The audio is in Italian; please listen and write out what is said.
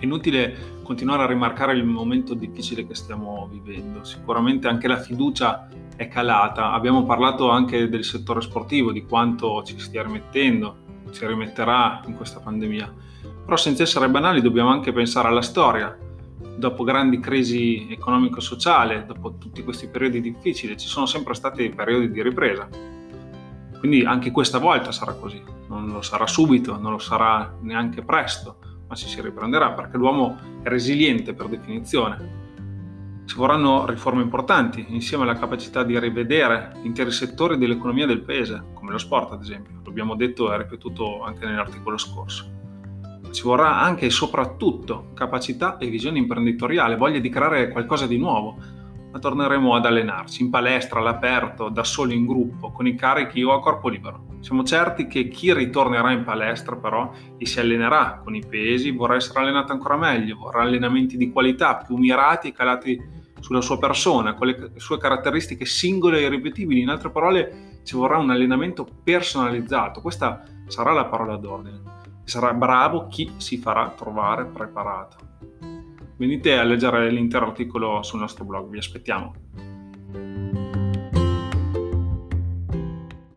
È inutile continuare a rimarcare il momento difficile che stiamo vivendo. Sicuramente anche la fiducia è calata. Abbiamo parlato anche del settore sportivo, di quanto ci stia rimettendo, ci rimetterà in questa pandemia. Però senza essere banali dobbiamo anche pensare alla storia. Dopo grandi crisi economico-sociali, dopo tutti questi periodi difficili, ci sono sempre stati periodi di ripresa. Quindi anche questa volta sarà così. Non lo sarà subito, non lo sarà neanche presto ma ci si riprenderà perché l'uomo è resiliente per definizione. Ci vorranno riforme importanti, insieme alla capacità di rivedere interi settori dell'economia del paese, come lo sport ad esempio, l'abbiamo detto e ripetuto anche nell'articolo scorso. Ci vorrà anche e soprattutto capacità e visione imprenditoriale, voglia di creare qualcosa di nuovo, ma torneremo ad allenarci in palestra, all'aperto, da soli in gruppo, con i carichi o a corpo libero. Siamo certi che chi ritornerà in palestra però e si allenerà con i pesi vorrà essere allenato ancora meglio, vorrà allenamenti di qualità più mirati e calati sulla sua persona, con le sue caratteristiche singole e irripetibili. In altre parole, ci vorrà un allenamento personalizzato. Questa sarà la parola d'ordine. Sarà bravo chi si farà trovare preparato venite a leggere l'intero articolo sul nostro blog, vi aspettiamo.